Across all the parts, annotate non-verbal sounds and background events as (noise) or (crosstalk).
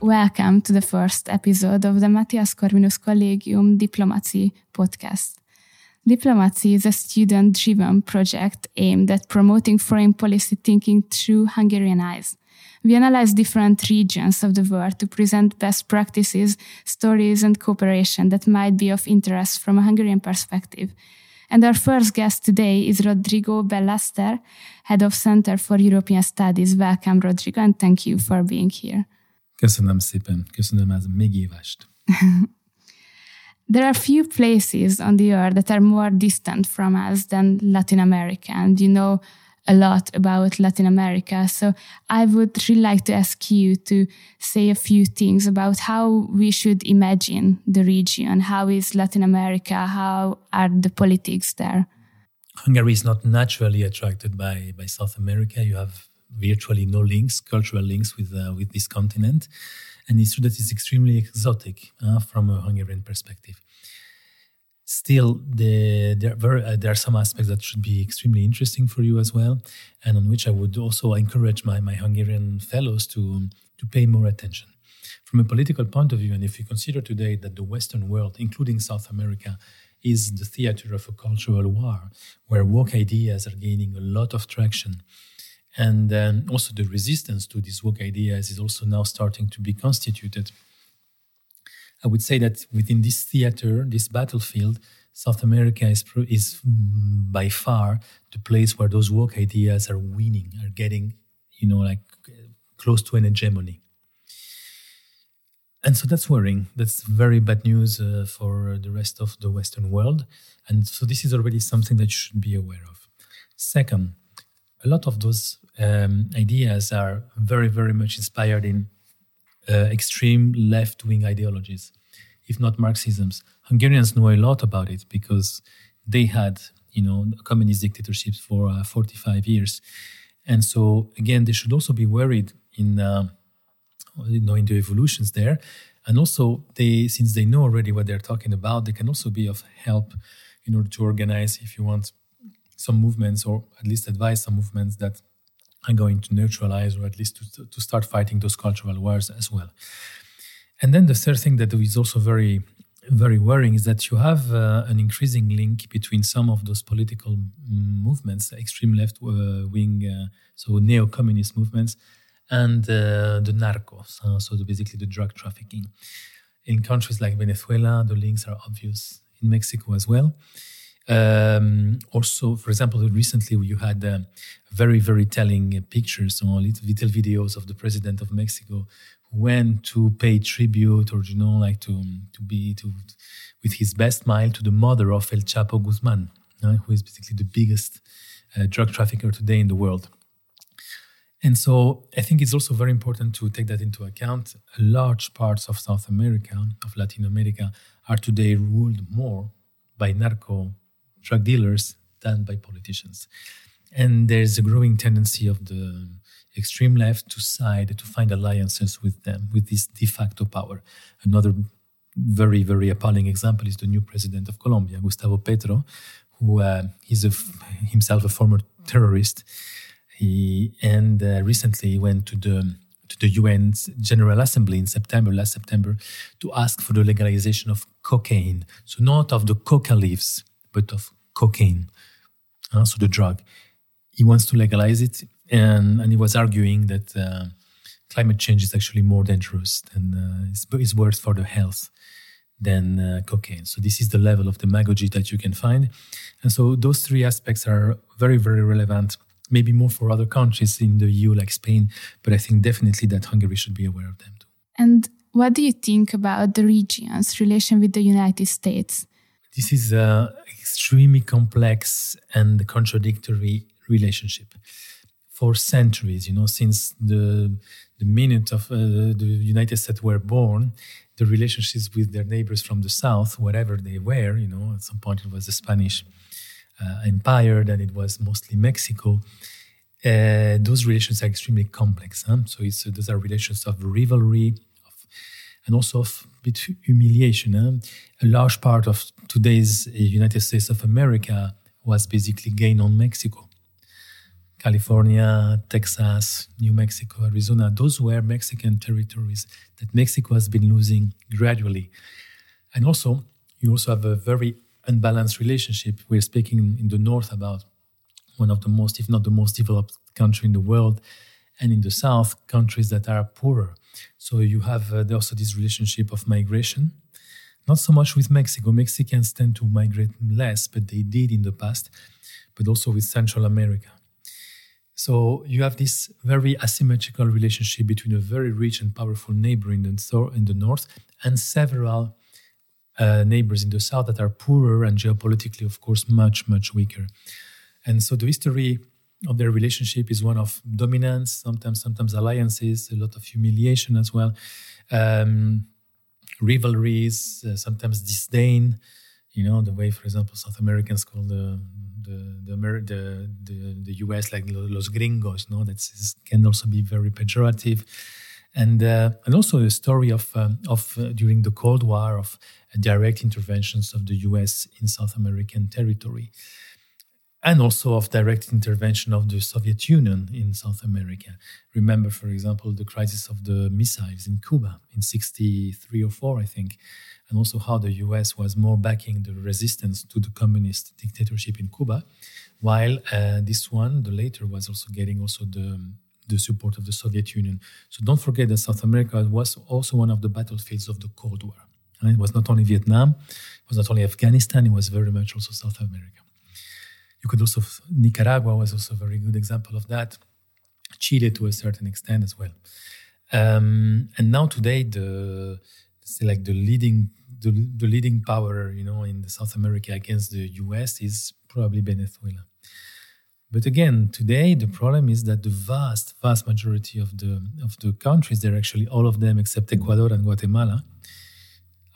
Welcome to the first episode of the Matthias Corvinus Collegium Diplomaci podcast. Diplomaci is a student driven project aimed at promoting foreign policy thinking through Hungarian eyes. We analyze different regions of the world to present best practices, stories, and cooperation that might be of interest from a Hungarian perspective. And our first guest today is Rodrigo Ballester, head of Center for European Studies. Welcome, Rodrigo, and thank you for being here. Köszönöm szépen, köszönöm ez a meghívást. (laughs) there are few places on the earth that are more distant from us than Latin America, and you know a lot about Latin America. So I would really like to ask you to say a few things about how we should imagine the region. How is Latin America? How are the politics there? Hungary is not naturally attracted by, by South America. You have virtually no links, cultural links with uh, with this continent, and it's true that it's extremely exotic uh, from a Hungarian perspective. Still, the, there, uh, there are some aspects that should be extremely interesting for you as well, and on which I would also encourage my, my Hungarian fellows to to pay more attention. From a political point of view, and if you consider today that the Western world, including South America, is the theater of a cultural war where woke ideas are gaining a lot of traction and then also the resistance to these woke ideas is also now starting to be constituted. I would say that within this theater, this battlefield, South America is, is by far the place where those woke ideas are winning, are getting, you know, like close to an hegemony. And so that's worrying. That's very bad news uh, for the rest of the Western world. And so this is already something that you should be aware of. Second, a lot of those um, ideas are very, very much inspired in uh, extreme left wing ideologies, if not Marxisms. Hungarians know a lot about it because they had, you know, communist dictatorships for uh, 45 years. And so, again, they should also be worried in, uh, you know, in the evolutions there. And also, they, since they know already what they're talking about, they can also be of help in order to organize, if you want, some movements or at least advise some movements that are going to neutralize or at least to, to start fighting those cultural wars as well. And then the third thing that is also very, very worrying is that you have uh, an increasing link between some of those political movements, the extreme left uh, wing, uh, so neo communist movements, and uh, the narcos, so the, basically the drug trafficking. In countries like Venezuela, the links are obvious, in Mexico as well. Um, also, for example, recently you had uh, very, very telling pictures or little videos of the president of Mexico who went to pay tribute or, you know, like to, to be, to, with his best smile to the mother of El Chapo Guzman, uh, who is basically the biggest uh, drug trafficker today in the world. And so I think it's also very important to take that into account. Large parts of South America, of Latin America, are today ruled more by narco drug dealers than by politicians. And there's a growing tendency of the extreme left to side to find alliances with them, with this de facto power. Another very, very appalling example is the new president of Colombia, Gustavo Petro, who uh, is himself a former terrorist. He and uh, recently went to the to the UN General Assembly in September, last September, to ask for the legalization of cocaine. So not of the coca leaves, but of cocaine, uh, so the drug. He wants to legalize it, and, and he was arguing that uh, climate change is actually more dangerous than uh, is, is worse for the health than uh, cocaine. So this is the level of demagogy that you can find, and so those three aspects are very very relevant. Maybe more for other countries in the EU like Spain, but I think definitely that Hungary should be aware of them too. And what do you think about the region's relation with the United States? This is an extremely complex and contradictory relationship. for centuries. You know, since the the minute of uh, the United States were born, the relationships with their neighbors from the south, whatever they were, you know, at some point it was the Spanish uh, Empire, then it was mostly Mexico. Uh, those relations are extremely complex. Huh? So it's, those are relations of rivalry, and also bit humiliation. Huh? A large part of today's eh, United States of America was basically gained on Mexico. California, Texas, New Mexico, Arizona, those were Mexican territories that Mexico has been losing gradually. And also, you also have a very unbalanced relationship. We're speaking in the north about one of the most, if not the most developed country in the world, and in the south, countries that are poorer. So you have uh, also this relationship of migration. Not so much with Mexico. Mexicans tend to migrate less, but they did in the past, but also with Central America. So you have this very asymmetrical relationship between a very rich and powerful neighbor in the, in the north and several uh, neighbors in the south that are poorer and geopolitically, of course, much, much weaker. And so the history of their relationship is one of dominance, sometimes, sometimes alliances, a lot of humiliation as well, um, rivalries, uh, sometimes disdain. You know, the way, for example, South Americans call the the the the, the US like los gringos, no, that can also be very pejorative, and uh, and also a story of um, of uh, during the Cold War of direct interventions of the US in South American territory, and also of direct intervention of the Soviet Union in South America. Remember, for example, the crisis of the missiles in Cuba in '63 or four, I think and also how the US was more backing the resistance to the communist dictatorship in Cuba, while uh, this one, the later, was also getting also the the support of the Soviet Union. So don't forget that South America was also one of the battlefields of the Cold War. And it was not only Vietnam, it was not only Afghanistan, it was very much also South America. You could also, Nicaragua was also a very good example of that. Chile to a certain extent as well. Um, and now today, the like the leading the, the leading power, you know, in South America against the US is probably Venezuela. But again, today the problem is that the vast, vast majority of the of the countries, they're actually all of them except Ecuador and Guatemala,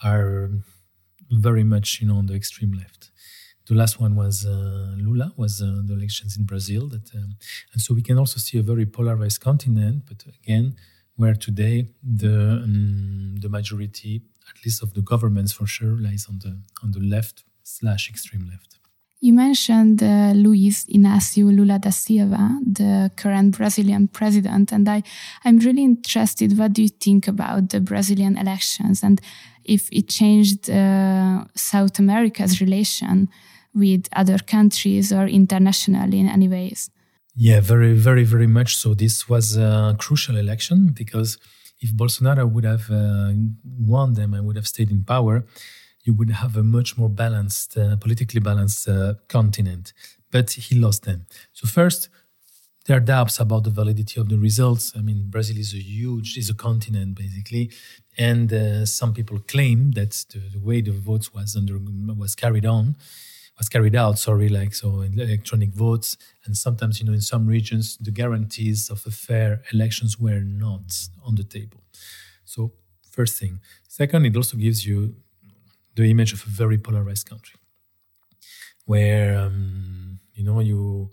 are very much, you know, on the extreme left. The last one was uh, Lula, was uh, the elections in Brazil. That, um, and so we can also see a very polarized continent. But again, where today the um, the majority at least of the governments for sure, lies on the on the left slash extreme left. You mentioned uh, Luiz Inácio Lula da Silva, the current Brazilian president, and I, I'm really interested. What do you think about the Brazilian elections and if it changed uh, South America's relation with other countries or internationally in any ways? Yeah, very, very, very much so. This was a crucial election because if Bolsonaro would have uh, won them and would have stayed in power, you would have a much more balanced, uh, politically balanced uh, continent. But he lost them. So first, there are doubts about the validity of the results. I mean, Brazil is a huge, is a continent basically, and uh, some people claim that the, the, way the votes was under was carried on was carried out, sorry, like so electronic votes. And sometimes, you know, in some regions, the guarantees of a fair elections were not on the table. So, first thing. Second, it also gives you the image of a very polarized country where, um, you know, you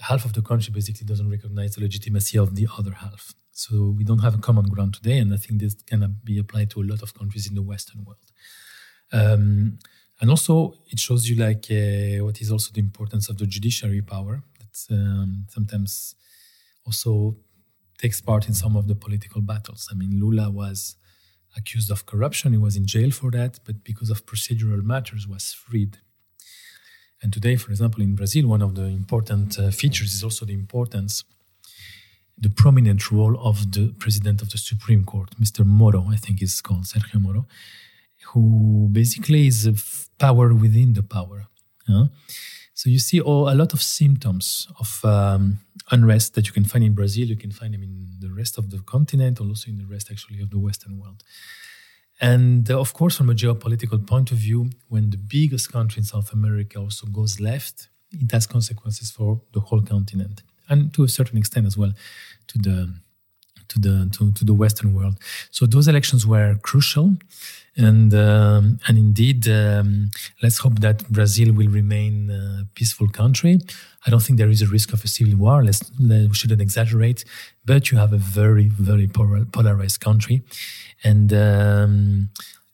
half of the country basically doesn't recognize the legitimacy of the other half. So we don't have a common ground today, and I think this can be applied to a lot of countries in the Western world. Um, and also it shows you like uh, what is also the importance of the judiciary power that um, sometimes also takes part in some of the political battles i mean lula was accused of corruption he was in jail for that but because of procedural matters was freed and today for example in brazil one of the important uh, features is also the importance the prominent role of the president of the supreme court mr moro i think is called sergio moro who basically is a power within the power. So you see a lot of symptoms of um, unrest that you can find in Brazil. You can find them in the rest of the continent, also in the rest actually of the Western world. And uh, of course, from a geopolitical point of view, when the biggest country in South America also goes left, it has consequences for the whole continent. and to a certain extent as well to the to the to, to the Western world. So those elections were crucial, and um, and indeed, um, let's hope that Brazil will remain a peaceful country. I don't think there is a risk of a civil war. Let's we shouldn't exaggerate, but you have a very very polarized country, and. Um,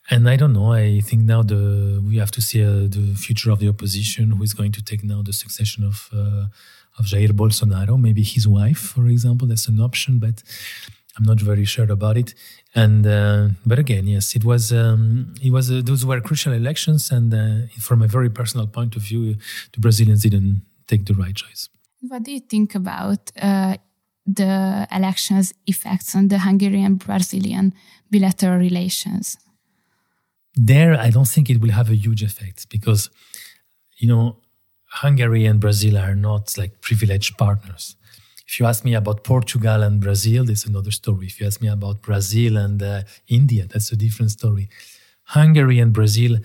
and I don't know. I think now the we have to see uh, the future of the opposition, who is going to take now the succession of uh, of Jair Bolsonaro, maybe his wife, for example. That's an option, but I'm not very sure about it. And uh, but again, yes, it was um, it was uh, those were crucial elections, and uh, from a very personal point of view, the Brazilians didn't take the right choice. What do you think about uh, the elections' effects on the Hungarian-Brazilian bilateral relations? There, I don't think it will have a huge effect because, you know, Hungary and Brazil are not like privileged partners. If you ask me about Portugal and Brazil, that's another story. If you ask me about Brazil and uh, India, that's a different story. Hungary and Brazil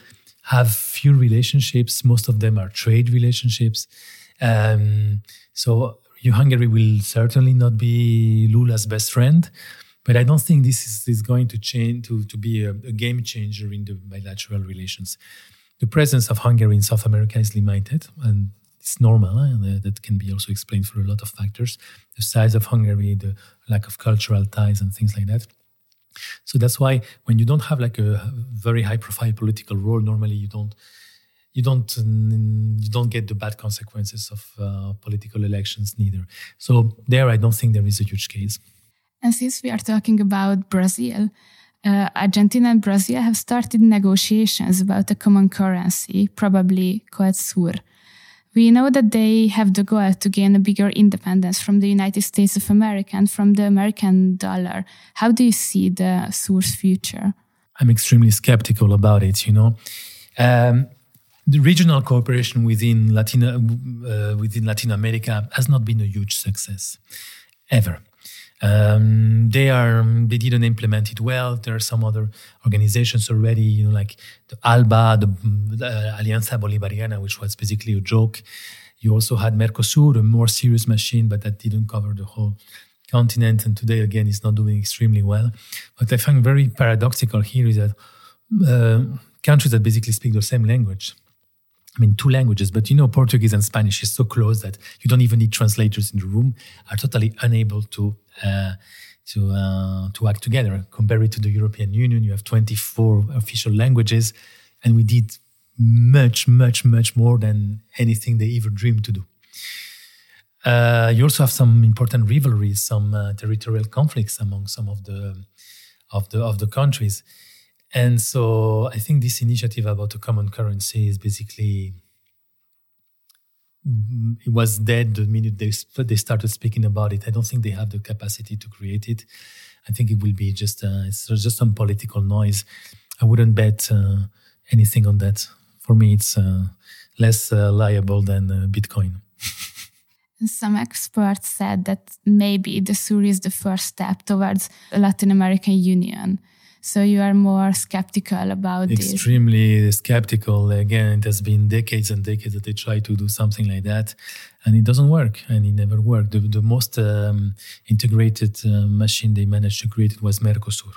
have few relationships. Most of them are trade relationships. Um, so Hungary will certainly not be Lula's best friend, but I don't think this is, is going to change to, to be a, a game changer in the bilateral relations the presence of Hungary in South America is limited, and it's normal, and that can be also explained for a lot of factors. The size of Hungary, the lack of cultural ties, and things like that. So that's why when you don't have like a very high-profile political role, normally you don't you don't you don't get the bad consequences of uh, political elections neither. So there, I don't think there is a huge case. And since we are talking about Brazil, uh, Argentina and Brazil have started negotiations about a common currency, probably SUR. We know that they have the goal to gain a bigger independence from the United States of America and from the American dollar. How do you see the SUR's future? I'm extremely skeptical about it, you know. Um, the regional cooperation within Latin, uh, within Latin America has not been a huge success, ever. Um, they are they didn't implement it well. There are some other organizations already, you know, like the ALBA, the, the Alianza Bolivariana, which was basically a joke. You also had Mercosur, a more serious machine, but that didn't cover the whole continent. And today, again, it's not doing extremely well. What I find very paradoxical here is that uh, countries that basically speak the same language I mean, two languages, but you know, Portuguese and Spanish is so close that you don't even need translators in the room. Are totally unable to uh, to uh, to act together. Compare it to the European Union, you have 24 official languages, and we did much, much, much more than anything they ever dreamed to do. Uh, you also have some important rivalries, some uh, territorial conflicts among some of the of the of the countries. And so I think this initiative about a common currency is basically it was dead the minute they they started speaking about it. I don't think they have the capacity to create it. I think it will be just uh, it's just some political noise. I wouldn't bet uh, anything on that. For me, it's uh, less uh, liable than uh, Bitcoin. (laughs) Some experts said that maybe the SUR is the first step towards a Latin American Union. So you are more skeptical about? Extremely this. skeptical. Again, it has been decades and decades that they try to do something like that, and it doesn't work, and it never worked. The, the most um, integrated uh, machine they managed to create was Mercosur.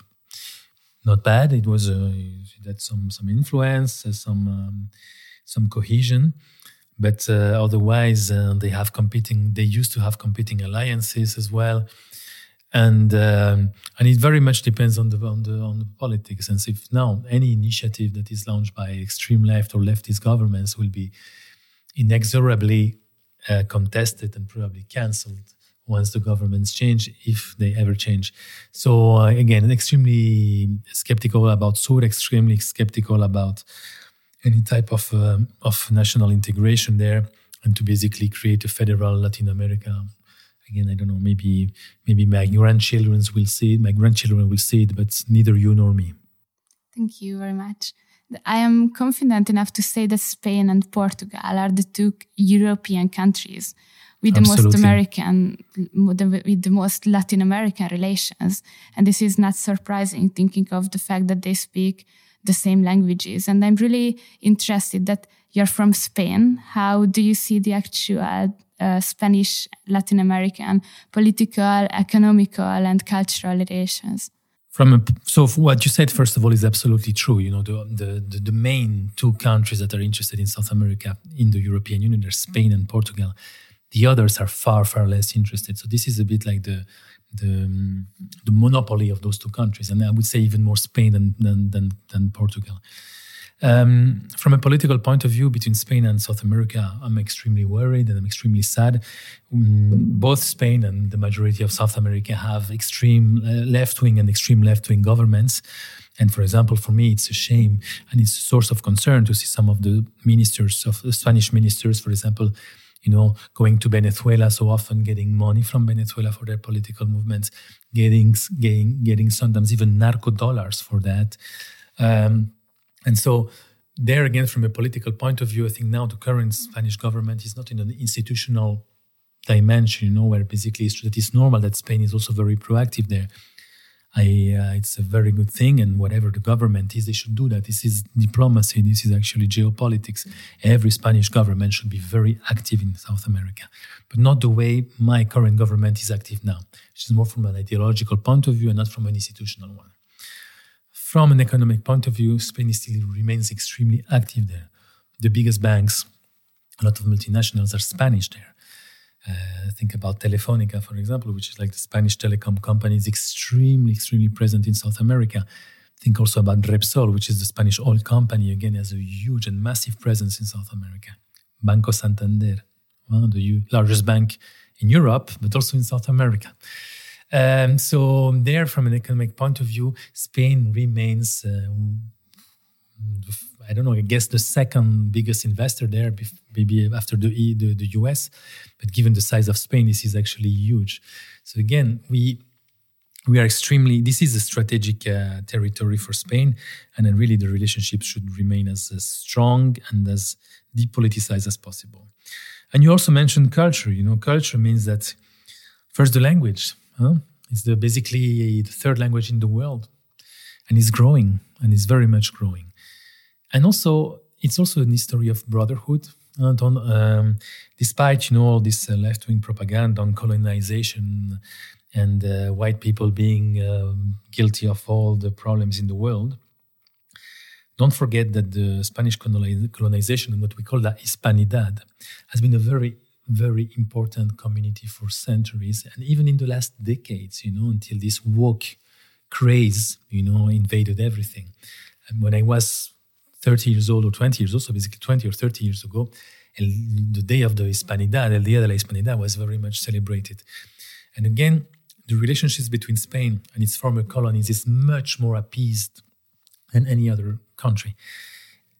Not bad. It was uh, it had some some influence, uh, some um, some cohesion, but uh, otherwise uh, they have competing. They used to have competing alliances as well and um, and it very much depends on the on the on the politics. And if now any initiative that is launched by extreme left or leftist governments will be inexorably uh, contested and probably cancelled once the governments change, if they ever change. So uh, again, extremely skeptical about SUR, extremely skeptical about any type of um, of national integration there, and to basically create a federal Latin America again, I don't know, maybe maybe my grandchildren will see it, my grandchildren will see it, but neither you nor me. Thank you very much. I am confident enough to say that Spain and Portugal are the two European countries with the Absolutely. most American, with the most Latin American relations. And this is not surprising thinking of the fact that they speak the same languages. And I'm really interested that you're from Spain. How do you see the actual uh, Spanish Latin American political, economical, and cultural relations? From a, so what you said first of all is absolutely true. You know the, the, the the main two countries that are interested in South America in the European Union are Spain and Portugal. The others are far far less interested. So this is a bit like the the, the monopoly of those two countries, and I would say even more Spain than than than, than Portugal. Um, from a political point of view, between Spain and South America, I'm extremely worried and I'm extremely sad. Um, both Spain and the majority of South America have extreme uh, left wing and extreme left wing governments. And for example, for me, it's a shame and it's a source of concern to see some of the ministers of the Spanish ministers, for example, you know, going to Venezuela so often, getting money from Venezuela for their political movements, getting getting getting sometimes even narco dollars for that. Um, and so, there again, from a political point of view, I think now the current Spanish government is not in an institutional dimension, you know, where basically it's, that it's normal that Spain is also very proactive there. I, uh, it's a very good thing, and whatever the government is, they should do that. This is diplomacy. This is actually geopolitics. Every Spanish government should be very active in South America, but not the way my current government is active now, which is more from an ideological point of view and not from an institutional one. From an economic point of view, Spain still remains extremely active there. The biggest banks, a lot of multinationals are Spanish there. Uh, think about Telefonica, for example, which is like the Spanish telecom company, is extremely, extremely present in South America. Think also about Repsol, which is the Spanish oil company, again, has a huge and massive presence in South America. Banco Santander, one of the largest bank in Europe, but also in South America. Um, so there, from an economic point of view, Spain remains, uh, I don't know, I guess the second biggest investor there, maybe after the, the, the US. But given the size of Spain, this is actually huge. So again, we we are extremely this is a strategic uh, territory for spain and then really the relationship should remain as, as, strong and as depoliticized as possible and you also mentioned culture you know culture means that first the language Huh? It's the, basically the third language in the world, and it's growing, and it's very much growing. And also, it's also a history of brotherhood. Uh, um, despite you know all this uh, left-wing propaganda on colonization and uh, white people being um, guilty of all the problems in the world, don't forget that the Spanish colonization and what we call the Hispanidad has been a very very important community for centuries and even in the last decades, you know, until this woke craze, you know, invaded everything. And when I was 30 years old or 20 years old, so basically 20 or 30 years ago, the day of the Hispanidad, El Día de la Hispanidad, was very much celebrated. And again, the relationships between Spain and its former colonies is much more appeased than any other country.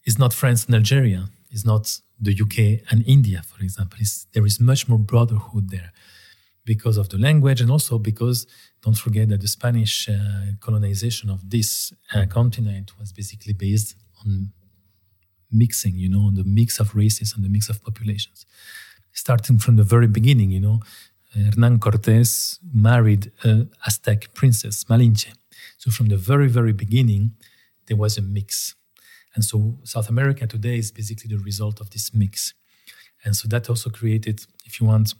It's not France and Algeria. It's not the UK and India, for example. It's, there is much more brotherhood there because of the language and also because don't forget that the Spanish uh, colonization of this uh, continent was basically based on mixing, you know, on the mix of races and the mix of populations. Starting from the very beginning, you know, Hernan Cortés married an Aztec princess, Malinche. So from the very, very beginning, there was a mix. And so South America today is basically the result of this mix. And so that also created, if you want,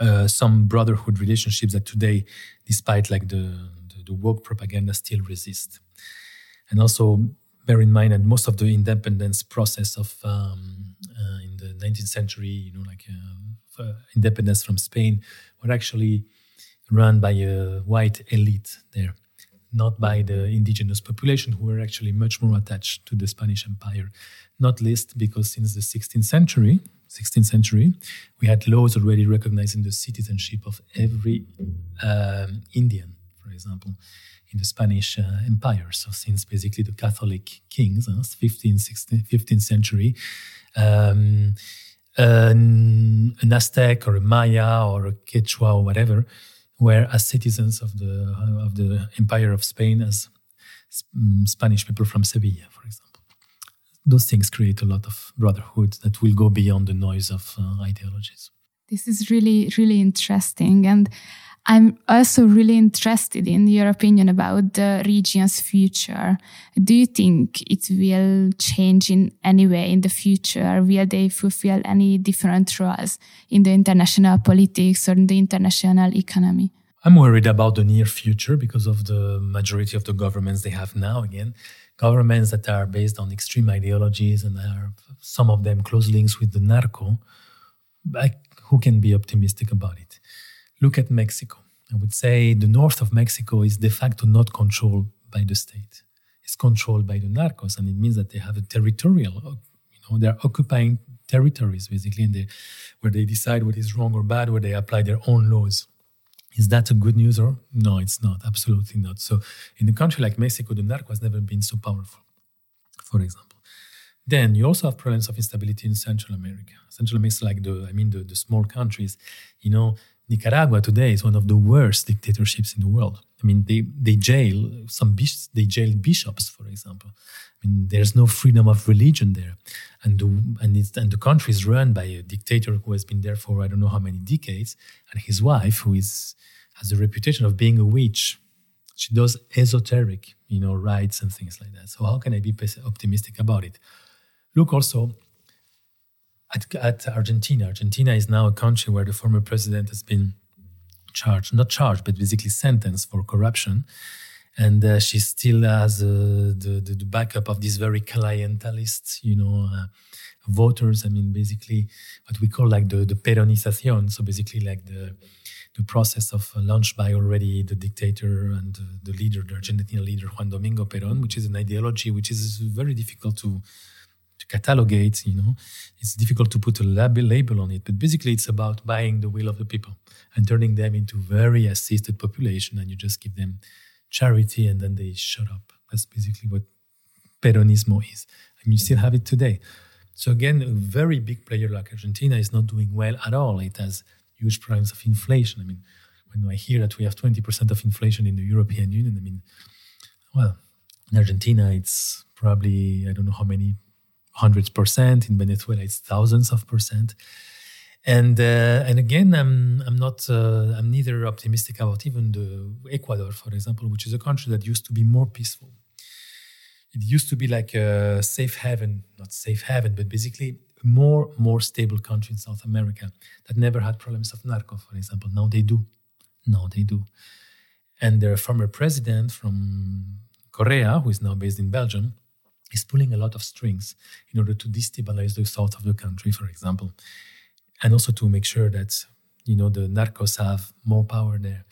uh, some brotherhood relationships that today, despite like the, the, the woke propaganda, still resist. And also bear in mind that most of the independence process of um, uh, in the 19th century, you know, like uh, uh, independence from Spain, were actually run by a white elite there not by the indigenous population who were actually much more attached to the Spanish Empire. Not least because since the 16th century, 16th century, we had laws already recognizing the citizenship of every um, Indian, for example, in the Spanish uh, Empire. So since basically the Catholic kings, uh, 15th, 16th, 15th century, um, an, an Aztec or a Maya or a Quechua or whatever were as citizens of the of the Empire of Spain as mm, Spanish people from Sevilla, for example. Those things create a lot of brotherhood that will go beyond the noise of uh, ideologies. This is really, really interesting. And I'm also really interested in your opinion about the region's future. Do you think it will change in any way in the future? Will they fulfill any different roles in the international politics or in the international economy? I'm worried about the near future because of the majority of the governments they have now. Again, governments that are based on extreme ideologies and are some of them close links with the narco. Like, who can be optimistic about it? Look at Mexico. I would say the north of Mexico is de facto not controlled by the state. It's controlled by the narcos, and it means that they have a territorial, uh, you know, they're occupying territories basically, and they, where they decide what is wrong or bad, where they apply their own laws. Is that a good news or no? It's not. Absolutely not. So, in a country like Mexico, the narco has never been so powerful. For example, then you also have problems of instability in Central America. Central America like the, I mean, the, the small countries. You know, Nicaragua today is one of the worst dictatorships in the world. I mean, they, they jail some bishops, they jail bishops, for example. I mean, there's no freedom of religion there, and the, and it's, and the country is run by a dictator who has been there for I don't know how many decades, and his wife who is has a reputation of being a witch. She does esoteric, you know, rites and things like that. So how can I be optimistic about it? Look also at, at Argentina. Argentina is now a country where the former president has been charged, not charged, but basically sentenced for corruption. And uh, she still has uh, the, the, backup of these very clientelist, you know, uh, voters. I mean, basically what we call like the, the peronización. So basically like the, the process of launched by already the dictator and the leader, the Argentinian leader, Juan Domingo Perón, which is an ideology which is very difficult to catalogate, you know, it's difficult to put a label on it. But basically, it's about buying the will of the people and turning them into very assisted population, and you just give them charity, and then they shut up. That's basically what Peronismo is, and you still have it today. So again, a very big player like Argentina is not doing well at all. It has huge problems of inflation. I mean, when I hear that we have 20% of inflation in the European Union, I mean, well, in Argentina, it's probably, I don't know how many hundreds percent. In Venezuela, it's thousands of percent. And uh, and again, I'm I'm not uh, I'm neither optimistic about even the Ecuador, for example, which is a country that used to be more peaceful. It used to be like a safe haven, not safe haven, but basically a more more stable country in South America that never had problems of narco, for example. Now they do. Now they do. And their former president from Correa, who is now based in Belgium, is pulling a lot of strings in order to destabilize the south of the country, for example, and also to make sure that you know the narcos have more power there.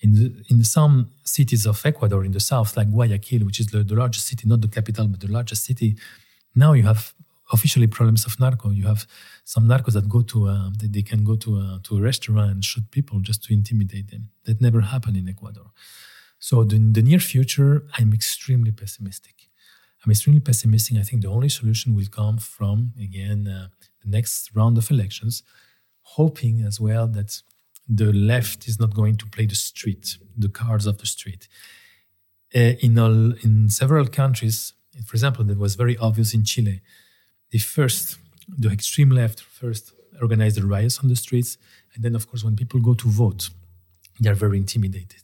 In the, in some cities of Ecuador in the south, like Guayaquil, which is the, the largest city, not the capital, but the largest city, now you have officially problems of narco. You have some narcos that go to uh, they, they can go to a, to a restaurant and shoot people just to intimidate them. That never happened in Ecuador. So in the near future, I'm extremely pessimistic. I'm extremely pessimistic. I think the only solution will come from, again, uh, the next round of elections, hoping as well that the left is not going to play the street, the cards of the street. Uh, in, all, in several countries, for example, that was very obvious in Chile, the first, the extreme left first organized the riots on the streets. And then, of course, when people go to vote, they are very intimidated.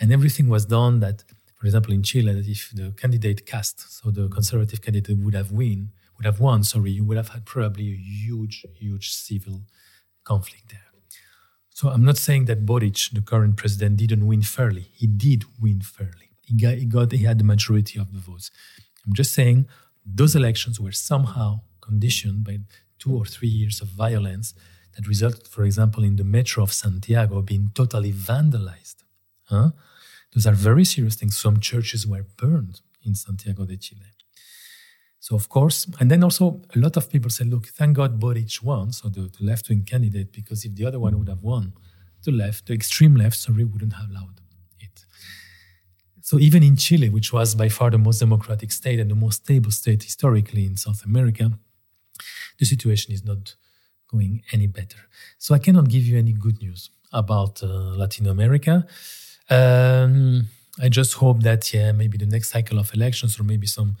And everything was done that for example, in Chile, that if the candidate Kast, so the conservative candidate would have win, would have won, sorry, you would have had probably a huge, huge civil conflict there. So I'm not saying that Boric, the current president, didn't win fairly. He did win fairly. He got, he got, he had the majority of the votes. I'm just saying those elections were somehow conditioned by two or three years of violence that resulted, for example, in the metro of Santiago being totally vandalized. Huh? Those are very serious things. Some churches were burned in Santiago de Chile. So, of course, and then also a lot of people said, look, thank God Boric won, so the, the left wing candidate, because if the other one would have won, the left, the extreme left, sorry, wouldn't have allowed it. So, even in Chile, which was by far the most democratic state and the most stable state historically in South America, the situation is not going any better. So, I cannot give you any good news about uh, Latin America. Um, I just hope that yeah, maybe the next cycle of elections or maybe some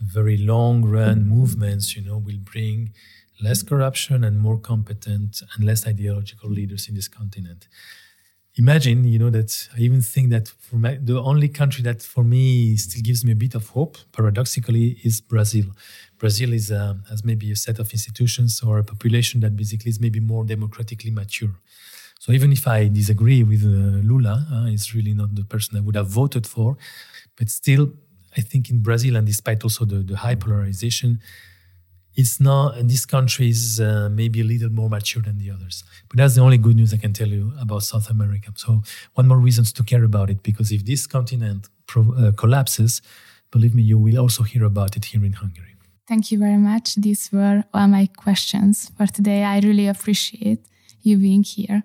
very long run movements, you know, will bring less corruption and more competent and less ideological leaders in this continent. Imagine, you know, that I even think that for my, the only country that for me still gives me a bit of hope, paradoxically, is Brazil. Brazil is uh, has maybe a set of institutions or a population that basically is maybe more democratically mature. So even if I disagree with uh, Lula, uh, it's really not the person I would have voted for, but still, I think in Brazil, and despite also the, the high polarization, it's not this country is uh, maybe a little more mature than the others. But that's the only good news i can tell you about south america. So one more reasons to care about it because if this continent pro- uh, collapses believe me you will also hear about it here in hungary. Thank you very much. These were all my questions for today. I really appreciate you being here